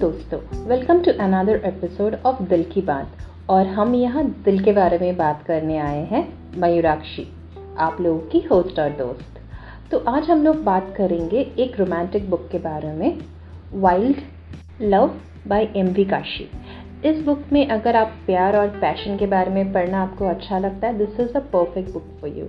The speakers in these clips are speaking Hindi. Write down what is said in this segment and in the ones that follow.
दोस्तों welcome to another episode of दिल की बात। और हम यहाँ दिल के बारे में बात करने आए हैं, मयूराक्षी, आप लोगों की होस्ट और दोस्त। तो आज हम लोग बात करेंगे एक रोमांटिक बुक के बारे में wild love by M V Kashi इस बुक में अगर आप प्यार और पैशन के बारे में पढ़ना आपको अच्छा लगता है this is a perfect book for you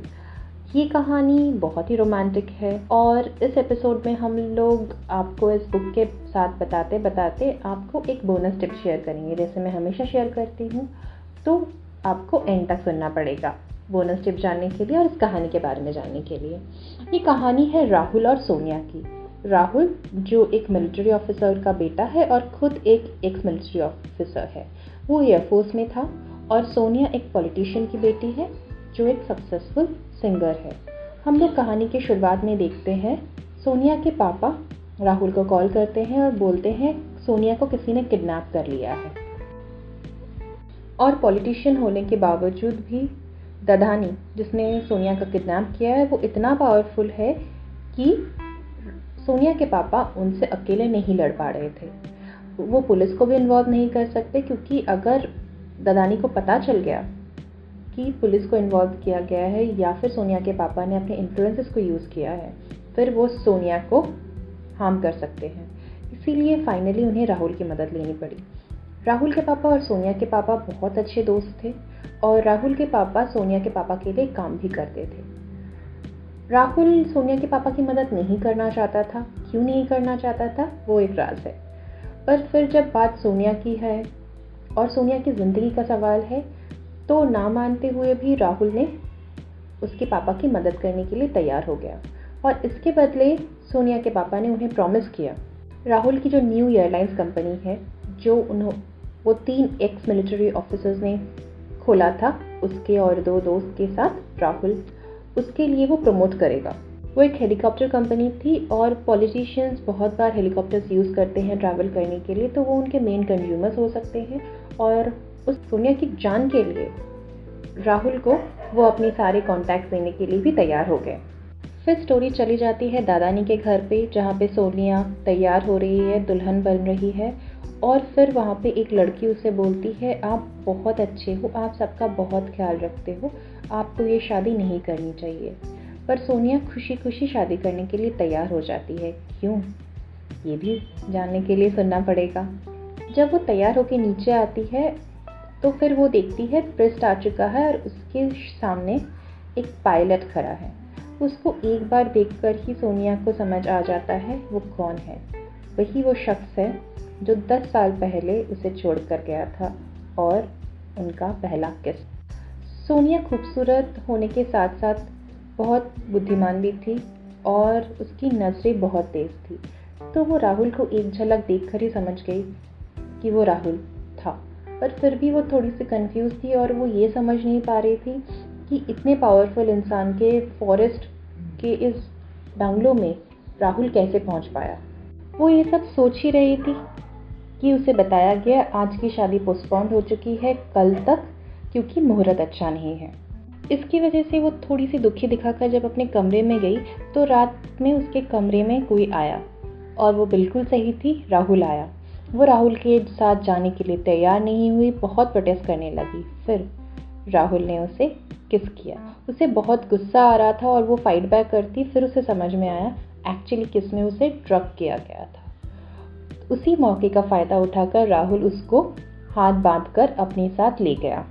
ये कहानी बहुत ही रोमांटिक है और इस एपिसोड में हम लोग आपको इस बुक के साथ बताते बताते आपको एक बोनस टिप शेयर करेंगे, जैसे मैं हमेशा शेयर करती हूँ तो आपको एंड तक सुनना पड़ेगा बोनस टिप जानने के लिए और इस कहानी के बारे में जानने के लिए। ये कहानी है राहुल और सोनिया की। राहुल जो एक मिलिट्री ऑफिसर का बेटा है और खुद एक एक्स मिलिट्री ऑफिसर है। वो एयरफोर्स में था और सोनिया एक पॉलिटिशियन की बेटी है। जो एक सक्सेसफुल सिंगर है। हम लोग कहानी की शुरुआत में देखते हैं। सोनिया के पापा राहुल को कॉल करते हैं और बोलते हैं, सोनिया को किसी ने किडनैप कर लिया है। और पॉलिटिशियन होने के बावजूद भी दधानी, जिसने सोनिया का किडनैप किया है, वो इतना पावरफुल है कि सोनिया के पापा उनसे अकेले नहीं लड़ पा रहे थे। वो पुलिस को भी इन्वॉल्व नहीं कर सकते, क्योंकि अगर ददानी को पता चल गया कि पुलिस को इन्वॉल्व किया गया है या फिर सोनिया के पापा ने अपने इन्फ्लुएंसेस को यूज़ किया है, फिर वो सोनिया को हार्म कर सकते हैं। इसीलिए फाइनली उन्हें राहुल की मदद लेनी पड़ी। राहुल के पापा और सोनिया के पापा बहुत अच्छे दोस्त थे और राहुल के पापा सोनिया के पापा के लिए काम भी करते थे। राहुल सोनिया के पापा की मदद नहीं करना चाहता था। क्यों नहीं करना चाहता था? वो एक राज है। पर फिर जब बात सोनिया की है और सोनिया की ज़िंदगी का सवाल है तो ना मानते हुए भी राहुल ने उसके पापा की मदद करने के लिए तैयार हो गया और इसके बदले सोनिया के पापा ने उन्हें प्रॉमिस किया। राहुल की जो न्यू एयरलाइंस कंपनी है, जो उन्हों, वो तीन एक्स मिलिट्री ऑफिसर्स ने खोला था, उसके और दो दोस्त के साथ राहुल, उसके लिए वो प्रमोट करेगा। वो एक हेलीकॉप्टर कंपनी थी और पॉलिटिशियंस बहुत बार हेलीकॉप्टर्स यूज़ करते हैं ट्रैवल करने के लिए तो वो उनके मेन कंज्यूमर्स हो सकते हैं और उस सोनिया की जान के लिए राहुल को वो अपने सारे कॉन्टैक्ट देने के लिए भी तैयार हो गए। फिर स्टोरी चली जाती है दादानी के घर पे, जहाँ पे सोनिया तैयार हो रही है, दुल्हन बन रही है और फिर वहाँ पे एक लड़की उसे बोलती है, आप बहुत अच्छे हो, आप सबका बहुत ख्याल रखते हो, आपको ये शादी नहीं करनी चाहिए। पर सोनिया खुशी खुशी शादी करने के लिए तैयार हो जाती है। क्यों? ये भी जानने के लिए सुनना पड़ेगा। जब वो तैयार होकर नीचे आती है तो फिर वो देखती है प्रिस्ट आ चुका है और उसके सामने एक पायलट खड़ा है। उसको एक बार देखकर ही सोनिया को समझ आ जाता है, वो कौन है? वही वो शख्स है जो दस साल पहले उसे छोड़कर गया था और उनका पहला किस। सोनिया खूबसूरत होने के साथ साथ बहुत बुद्धिमान भी थी और उसकी नज़रें बहुत तेज़ थी। तो वो राहुल को एक झलक देखकर ही समझ गई कि वो राहुल पर फिर भी वो थोड़ी सी कंफ्यूज थी और वो ये समझ नहीं पा रही थी कि इतने पावरफुल इंसान के फॉरेस्ट के इस बंगलों में राहुल कैसे पहुँच पाया। वो ये सब सोच ही रही थी कि उसे बताया गया आज की शादी पोस्टपोन हो चुकी है, कल तक, क्योंकि मुहूर्त अच्छा नहीं है। इसकी वजह से वो थोड़ी सी दुखी दिखाकर जब अपने कमरे में गई तो रात में उसके कमरे में कोई आया और वो बिल्कुल सही थी, राहुल आया। वो राहुल के साथ जाने के लिए तैयार नहीं हुई, बहुत प्रोटेस्ट करने लगी। फिर राहुल ने उसे किस किया। उसे बहुत गुस्सा आ रहा था और वो फाइट बैक करती, फिर उसे समझ में आया एक्चुअली किसमें उसे ड्रग किया गया था। उसी मौके का फ़ायदा उठाकर राहुल उसको हाथ बाँध कर अपने साथ ले गया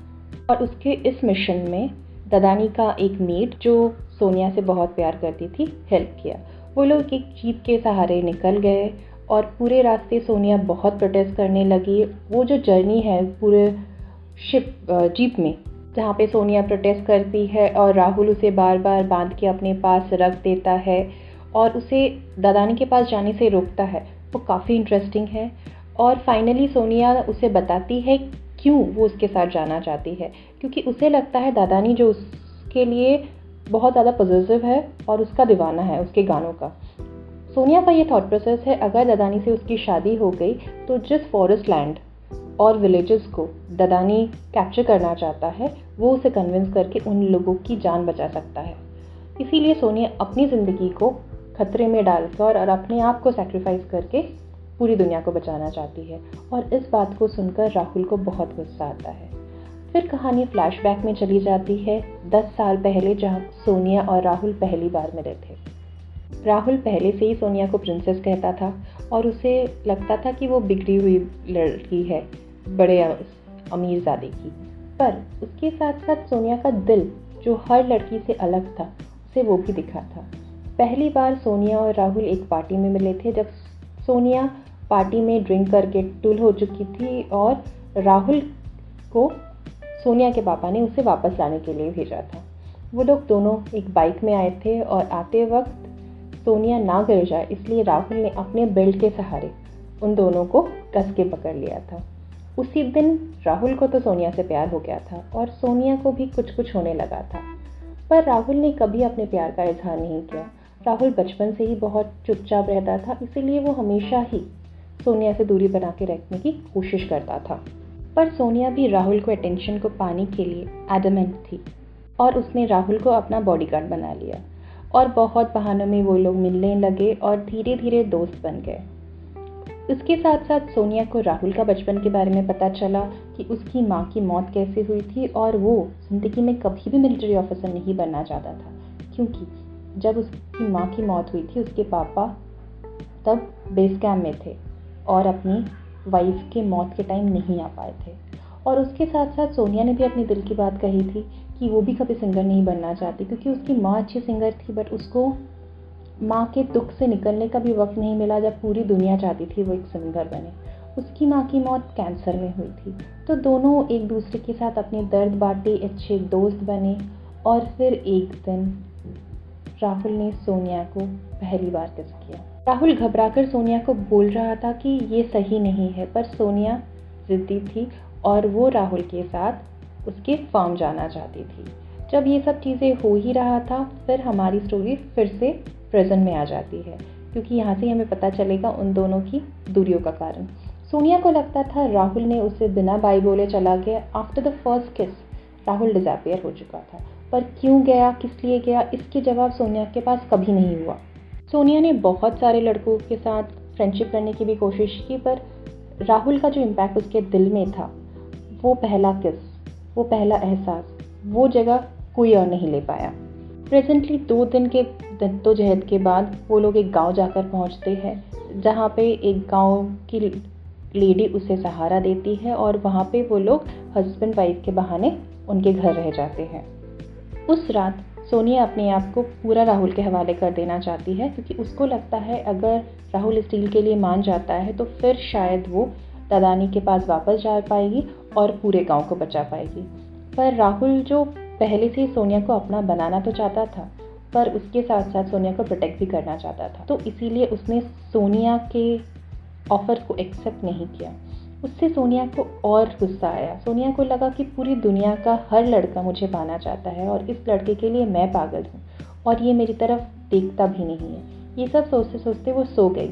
और उसके इस मिशन में ददानी का एक मेट जो सोनिया से बहुत प्यार करती थी हेल्प किया। वो लोग एक जीप के सहारे निकल गए और पूरे रास्ते सोनिया बहुत प्रोटेस्ट करने लगी। वो जो जर्नी है पूरे शिप जीप में, जहाँ पे सोनिया प्रोटेस्ट करती है और राहुल उसे बार बार बाँध के अपने पास रख देता है और उसे दादानी के पास जाने से रोकता है। वो काफ़ी इंटरेस्टिंग है और फाइनली सोनिया उसे बताती है क्यों वो उसके साथ जाना चाहती है। क्योंकि उसे लगता है दादानी जो उसके लिए बहुत ज़्यादा पॉजिटिव है और उसका दीवाना है उसके गानों का। सोनिया का ये थॉट प्रोसेस है, अगर ददानी से उसकी शादी हो गई तो जिस फॉरेस्ट लैंड और विलेजेस को ददानी कैप्चर करना चाहता है, वो उसे कन्विंस करके उन लोगों की जान बचा सकता है। इसीलिए सोनिया अपनी ज़िंदगी को खतरे में डालकर और अपने आप को सेक्रीफाइस करके पूरी दुनिया को बचाना चाहती है। और इस बात को सुनकर राहुल को बहुत गुस्सा आता है। फिर कहानी फ्लैशबैक में चली जाती है, दस साल पहले जहाँ सोनिया और राहुल पहली बार मिले थे। राहुल पहले से ही सोनिया को प्रिंसेस कहता था और उसे लगता था कि वो बिगड़ी हुई लड़की है, बड़े अमीर ज़ादे की। पर उसके साथ साथ सोनिया का दिल, जो हर लड़की से अलग था, उसे वो भी दिखा था। पहली बार सोनिया और राहुल एक पार्टी में मिले थे, जब सोनिया पार्टी में ड्रिंक करके टुल हो चुकी थी और राहुल को सोनिया के पापा ने उसे वापस लाने के लिए भेजा था। वो लोग दोनों एक बाइक में आए थे और आते वक्त सोनिया ना गिर जाए, इसलिए राहुल ने अपने बेल्ट के सहारे उन दोनों को कस के पकड़ लिया था। उसी दिन राहुल को तो सोनिया से प्यार हो गया था और सोनिया को भी कुछ कुछ होने लगा था। पर राहुल ने कभी अपने प्यार का इजहार नहीं किया। राहुल बचपन से ही बहुत चुपचाप रहता था, इसीलिए वो हमेशा ही सोनिया से दूरी बना के रखने की कोशिश करता था। पर सोनिया भी राहुल को अटेंशन को पाने के लिए एडमेंट थी और उसने राहुल को अपना बॉडीगार्ड बना लिया। और बहुत बहानों में वो लोग मिलने लगे और धीरे धीरे दोस्त बन गए। इसके साथ साथ सोनिया को राहुल का बचपन के बारे में पता चला कि उसकी माँ की मौत कैसे हुई थी और वो ज़िंदगी में कभी भी मिलिट्री ऑफिसर नहीं बनना चाहता था। क्योंकि जब उसकी माँ की मौत हुई थी, उसके पापा तब बेस कैम्प में थे और अपनी वाइफ के मौत के टाइम नहीं आ पाए थे। और उसके साथ साथ सोनिया ने भी अपने दिल की बात कही थी कि वो भी कभी सिंगर नहीं बनना चाहती, क्योंकि उसकी माँ अच्छी सिंगर थी बट उसको माँ के दुख से निकलने का भी वक्त नहीं मिला जब पूरी दुनिया चाहती थी वो एक सिंगर बने। उसकी माँ की मौत कैंसर में हुई थी। तो दोनों एक दूसरे के साथ अपने दर्द बांटे, अच्छे दोस्त बने और फिर एक दिन राहुल ने सोनिया को पहली बार किस किया। राहुल घबराकर सोनिया को बोल रहा था कि ये सही नहीं है, पर सोनिया ज़िद्दी थी और वो राहुल के साथ उसके फार्म जाना चाहती थी। जब ये सब चीज़ें हो ही रहा था, फिर हमारी स्टोरी फिर से प्रेजेंट में आ जाती है, क्योंकि यहाँ से हमें पता चलेगा उन दोनों की दूरियों का कारण। सोनिया को लगता था राहुल ने उसे बिना बाई बोले चला गया। आफ्टर द फ़र्स्ट किस राहुल डिजापियर हो चुका था। पर क्यों गया, किस लिए गया, इसके जवाब सोनिया के पास कभी नहीं हुआ। सोनिया ने बहुत सारे लड़कों के साथ फ्रेंडशिप करने की भी कोशिश की, पर राहुल का जो इम्पैक्ट उसके दिल में था, वो पहला किस वो पहला एहसास, वो जगह कोई और नहीं ले पाया। प्रेजेंटली दो दिन के जद्दोजहद के बाद वो लोग एक गाँव जाकर पहुँचते हैं, जहाँ पे एक गाँव की लेडी उसे सहारा देती है और वहाँ पे वो लोग हस्बैंड वाइफ के बहाने उनके घर रह जाते हैं। उस रात, सोनिया अपने आप को पूरा राहुल के हवाले कर देना चाहती है, क्योंकि उसको लगता है अगर राहुल स्टील के लिए मान जाता है तो फिर शायद वो दादानी के पास वापस जा पाएगी और पूरे गाँव को बचा पाएगी। पर राहुल जो पहले से ही सोनिया को अपना बनाना तो चाहता था, पर उसके साथ साथ सोनिया को प्रोटेक्ट भी करना चाहता था। तो इसीलिए उसने सोनिया के ऑफ़र को एक्सेप्ट नहीं किया। उससे सोनिया को और गुस्सा आया। सोनिया को लगा कि पूरी दुनिया का हर लड़का मुझे पाना चाहता है और इस लड़के के लिए मैं पागल हूँ और ये मेरी तरफ़ देखता भी नहीं है। ये सब सोचते सोचते वो सो गई।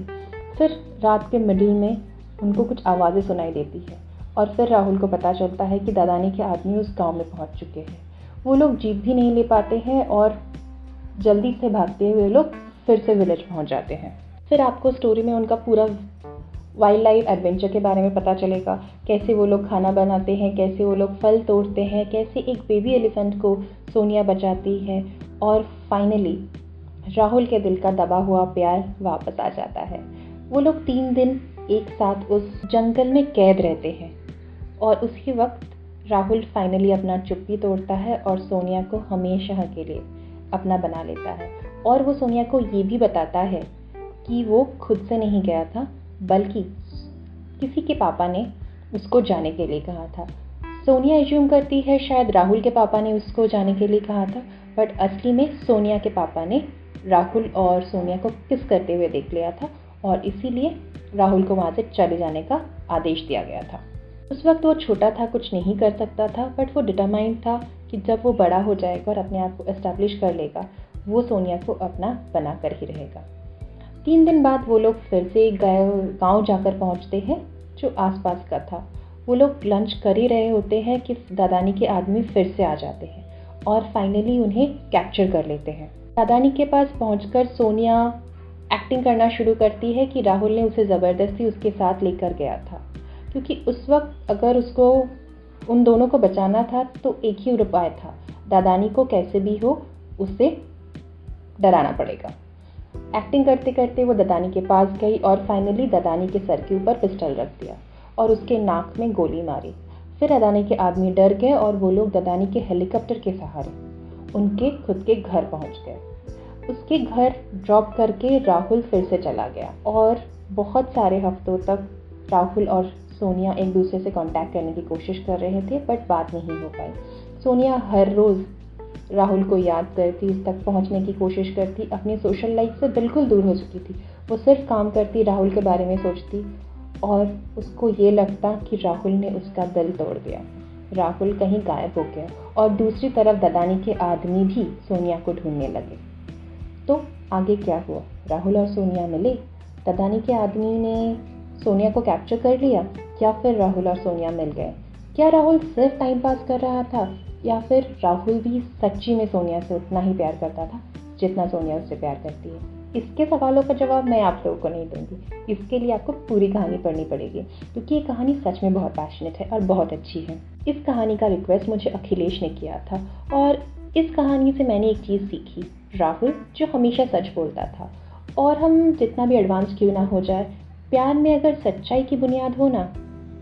फिर रात के मिडिल में उनको कुछ आवाज़ें सुनाई देती है और फिर राहुल को पता चलता है कि दादानी के आदमी उस गाँव में पहुँच चुके हैं। वो लोग जीप भी नहीं ले पाते हैं और जल्दी से भागते हुए लोग फिर से विलेज पहुँच जाते हैं। फिर आपको स्टोरी में उनका पूरा वाइल्ड लाइफ एडवेंचर के बारे में पता चलेगा। कैसे वो लोग खाना बनाते हैं, कैसे वो लोग फल तोड़ते हैं, कैसे एक बेबी एलिफेंट को सोनिया बचाती है और फाइनली राहुल के दिल का दबा हुआ प्यार वापस आ जाता है। वो लोग तीन दिन एक साथ उस जंगल में कैद रहते हैं और उसी वक्त राहुल फाइनली अपना चुप्पी तोड़ता है और सोनिया को हमेशा के लिए अपना बना लेता है। और वो सोनिया को ये भी बताता है कि वो खुद से नहीं गया था, बल्कि किसी के पापा ने उसको जाने के लिए कहा था। सोनिया एज्यूम करती है शायद राहुल के पापा ने उसको जाने के लिए कहा था बट असली में सोनिया के पापा ने राहुल और सोनिया को किस करते हुए देख लिया था और इसीलिए राहुल को वहाँ से चले जाने का आदेश दिया गया था। उस वक्त वो छोटा था, कुछ नहीं कर सकता था बट वो डिटरमाइंड था कि जब वो बड़ा हो जाएगा और अपने आप को एस्टेब्लिश कर लेगा, वो सोनिया को अपना बना कर ही रहेगा। तीन दिन बाद वो लोग फिर से गाँव जाकर पहुँचते हैं, जो आसपास का था। वो लोग लंच कर ही रहे होते हैं कि दादानी के आदमी फिर से आ जाते हैं और फाइनली उन्हें कैप्चर कर लेते हैं। दादानी के पास पहुंचकर सोनिया एक्टिंग करना शुरू करती है कि राहुल ने उसे ज़बरदस्ती उसके साथ लेकर गया था। क्योंकि उस वक्त अगर उसको, उन दोनों को बचाना था तो एक ही उपाय था। दादानी को कैसे भी हो उससे डराना पड़ेगा। एक्टिंग करते करते वो ददानी के पास गई और फाइनली ददानी के सर के ऊपर पिस्टल रख दिया और उसके नाक में गोली मारी। फिर अदानी के आदमी डर गए और वो लोग ददानी के हेलीकॉप्टर के सहारे उनके, खुद के घर पहुँच गए। उसके घर ड्रॉप करके राहुल फिर से चला गया और बहुत सारे हफ्तों तक राहुल और सोनिया एक दूसरे से कांटेक्ट करने की कोशिश कर रहे थे बट बात नहीं हो पाई। सोनिया हर रोज़ राहुल को याद करती उस तक पहुँचने की कोशिश करती, अपनी सोशल लाइफ से बिल्कुल दूर हो चुकी थी। वो सिर्फ़ काम करती, राहुल के बारे में सोचती और उसको ये लगता कि राहुल ने उसका दिल तोड़ दिया। राहुल कहीं गायब हो गया और दूसरी तरफ़ ददानी के आदमी भी सोनिया को ढूँढने लगे। तो आगे क्या हुआ? राहुल और सोनिया मिले। ददानी के आदमी ने सोनिया को कैप्चर कर लिया, या फिर राहुल और सोनिया मिल गए? क्या राहुल सिर्फ़ टाइम पास कर रहा था, या फिर राहुल भी सच्ची में सोनिया से उतना ही प्यार करता था, जितना सोनिया उससे प्यार करती है? इसके सवालों का जवाब मैं आप लोगों को नहीं दूँगी। इसके लिए आपको पूरी कहानी पढ़नी पड़ेगी, क्योंकि ये कहानी सच में बहुत पैशनेट है और बहुत अच्छी है। इस कहानी का रिक्वेस्ट मुझे अखिलेश ने किया था, और इस कहानी से मैंने एक चीज़ सीखी। राहुल, जो हमेशा सच बोलता था। और हम जितना भी एडवांस क्यों ना हो जाए, प्यार में अगर सच्चाई की बुनियाद हो ना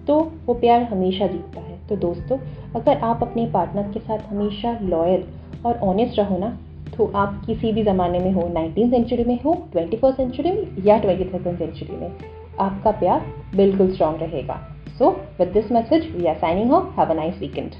तो वो प्यार हमेशा जीतता है। तो दोस्तों, अगर आप अपने पार्टनर के साथ हमेशा लॉयल और ऑनेस्ट रहो ना तो आप किसी भी ज़माने में हो नाइनटीन सेंचुरी में हो ट्वेंटी फ़र्स्ट सेंचुरी में या ट्वेंटी सेकेंड सेंचुरी में, आपका प्यार बिल्कुल स्ट्रांग रहेगा। So with this message we are signing off have a nice weekend